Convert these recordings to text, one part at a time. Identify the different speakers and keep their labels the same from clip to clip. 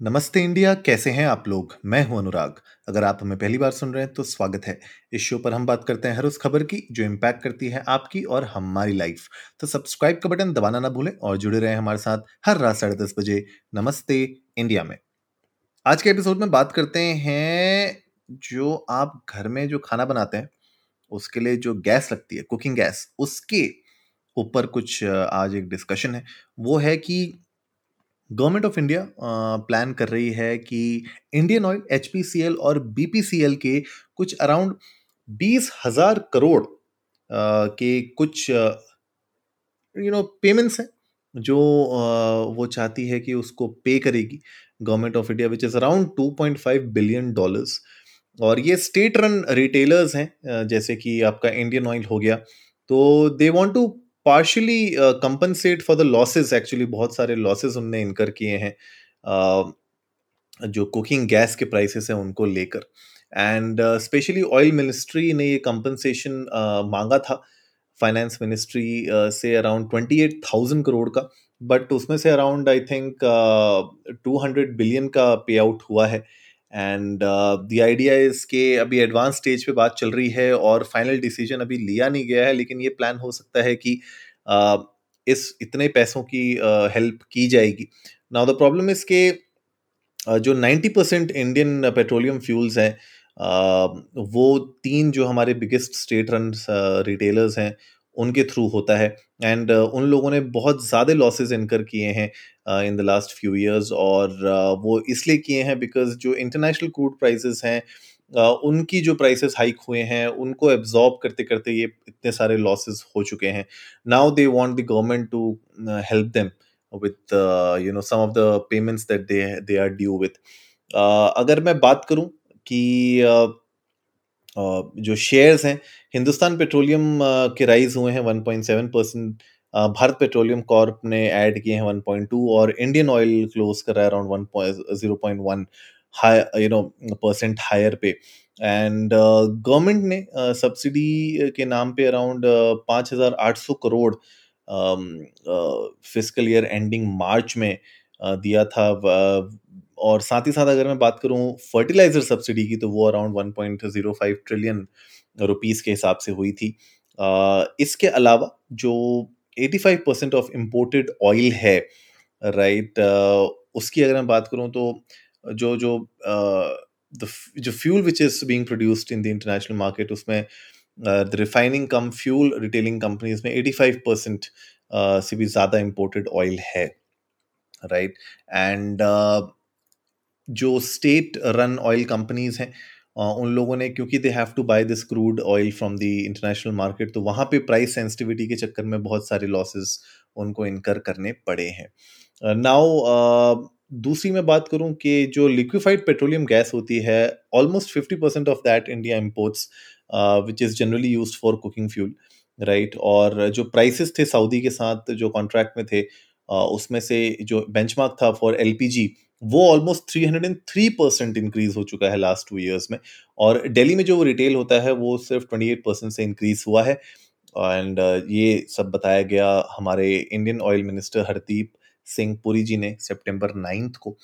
Speaker 1: नमस्ते इंडिया, कैसे हैं आप लोग? मैं हूँ अनुराग। अगर आप हमें पहली बार सुन रहे हैं तो स्वागत है। इस शो पर हम बात करते हैं हर उस खबर की जो इम्पैक्ट करती है आपकी और हमारी लाइफ तो सब्सक्राइब का बटन दबाना ना भूलें और जुड़े रहें हमारे साथ हर रात साढ़े दस बजे नमस्ते इंडिया में। आज के एपिसोड में बात करते हैं जो आप घर में जो खाना बनाते हैं, उसके लिए जो गैस लगती है कुकिंग गैस उसके ऊपर कुछ आज एक डिस्कशन है। वो है कि गवर्नमेंट ऑफ़ इंडिया प्लान कर रही है कि इंडियन ऑयल, एचपीसीएल और बीपीसीएल के कुछ अराउंड बीस हज़ार करोड़ के कुछ यू नो पेमेंट्स हैं, जो वो चाहती है कि उसको पे करेगी government of India which is around 2.5 billion dollars और ये स्टेट रन रिटेलर्स हैं जैसे कि आपका इंडियन ऑयल हो गया तो they want to partially compensate for the losses actually बहुत सारे लॉसेस उनने इनकर किए हैं uh, जो कुकिंग गैस के प्राइसेस हैं उनको लेकर। एंड स्पेशली ऑयल मिनिस्ट्री ने ये कंपनसेशन uh, मांगा था। फाइनेंस मिनिस्ट्री uh, से around twenty eight thousand crore का। बट उसमें से around I think two hundred billion का पे आउट हुआ है। एंड द आइडिया इज़ के अभी एडवांस स्टेज पे बात चल रही है और फाइनल डिसीज़न अभी लिया नहीं गया है लेकिन ये प्लान हो सकता है कि uh, इस इतने पैसों की हेल्प uh, की जाएगी। नाउ द प्रॉब्लम इज़ के uh, जो 90 परसेंट इंडियन पेट्रोलियम फ्यूल्स हैं uh, वो तीन जो हमारे बिगेस्ट स्टेट रन रिटेलर्स हैं उनके थ्रू होता है। एंड uh, उन लोगों ने बहुत ज़्यादा लॉसेस इनकर किए हैं in the last few years और uh, वो इसलिए किए हैं बिकॉज़ जो इंटरनेशनल क्रूड प्राइसेस हैं uh, उनकी जो प्राइसेस हाइक हुए हैं उनको एब्जॉर्ब करते करते ये इतने सारे लॉसेस हो चुके हैं। Now they want the government to help them with you know some of the payments that they they are due with अगर मैं बात करूँ कि uh, जो शेयर्स हैं, हिंदुस्तान पेट्रोलियम के राइज हुए हैं 1.7 परसेंट भारत पेट्रोलियम कॉर्प ने ऐड किए हैं 1.2 और इंडियन ऑयल क्लोज कर रहा है around zero point one high you know percent higher पे। एंड गवर्नमेंट ने सब्सिडी के नाम पे अराउंड पाँच हज़ार आठ सौ crore physical year ending March में दिया था और साथ ही साथ अगर मैं बात करूँ फर्टिलाइज़र सब्सिडी की तो वो अराउंड 1.05 ट्रिलियन रुपीस के हिसाब से हुई थी। इसके अलावा जो 85 परसेंट ऑफ़ इम्पोर्टेड ऑयल है राइट उसकी अगर मैं बात करूँ तो जो जो जो fuel which is being produced in the international market उसमें the refining cum fuel retailing companies में 85 परसेंट से भी ज़्यादा इम्पोर्टेड ऑयल है राइट एंड जो स्टेट रन ऑयल कंपनीज़ हैं उन लोगों ने, क्योंकि they have to buy this crude oil from the international market तो वहाँ पे प्राइस सेंसिटिविटी के चक्कर में बहुत सारे लॉसेस उनको इनकर करने पड़े हैं। नाउ दूसरी मैं बात करूँ कि जो लिक्विफाइड पेट्रोलियम गैस होती है almost fifty percent of that India imports which is generally use for cooking fuel right और जो प्राइसेस थे सऊदी के साथ, जो कॉन्ट्रैक्ट में थे उसमें से जो बेंचमार्क था फॉर एलपीजी वो ऑलमोस्ट 303 परसेंट इंक्रीज हो चुका है लास्ट टू ईयर्स में। और दिल्ली में जो रिटेल होता है, वो सिर्फ़ 28 परसेंट से इंक्रीज हुआ है। एंड ये सब बताया गया हमारे Indian oil minister Hardeep Singh Puri ji ने सितंबर नाइन्थ को।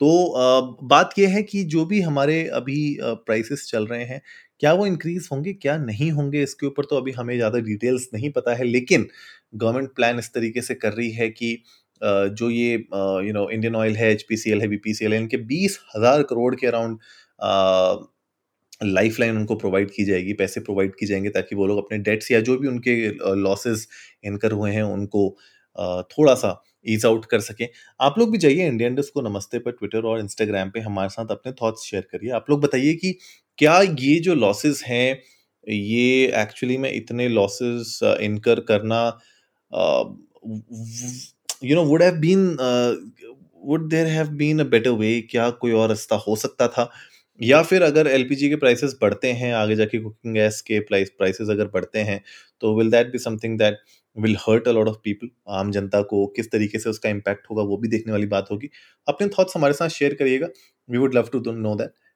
Speaker 1: तो बात यह है कि जो भी हमारे अभी प्राइसेस चल रहे हैं, क्या वो इंक्रीज होंगे, क्या नहीं होंगे, इसके ऊपर तो अभी हमें ज़्यादा डिटेल्स नहीं पता है। लेकिन गवर्नमेंट प्लान इस तरीके से कर रही है कि जो ये यू नो इंडियन ऑयल है एच पी है बी पी है, इनके बीस हज़ार करोड़ के अराउंड लाइफ लाइन उनको प्रोवाइड की जाएगी, पैसे प्रोवाइड की जाएँगे ताकि वो लोग अपने डेट्स या जो भी उनके लॉसेस इनकर हुए हैं, उनको थोड़ा सा ईज आउट कर सकें। आप लोग भी जाइए इंडियन को नमस्ते पर ट्विटर और इंस्टाग्राम पे, हमारे साथ अपने थॉट्स शेयर करिए। आप लोग बताइए कि क्या ये जो लॉसेस हैं, ये एक्चुअली में इतने लॉसेस इनकर करना you know would have been would there have been a better way क्या कोई और रास्ता हो सकता था? या फिर अगर एलपीजी के प्राइसेस बढ़ते हैं, आगे जाके कुकिंग गैस के प्राइस प्राइसेस अगर बढ़ते हैं तो will that be something that will hurt a lot of people आम जनता को किस तरीके से उसका इम्पैक्ट होगा, वो भी देखने वाली बात होगी। अपने थॉट्स हमारे साथ शेयर करिएगा। We would love to know that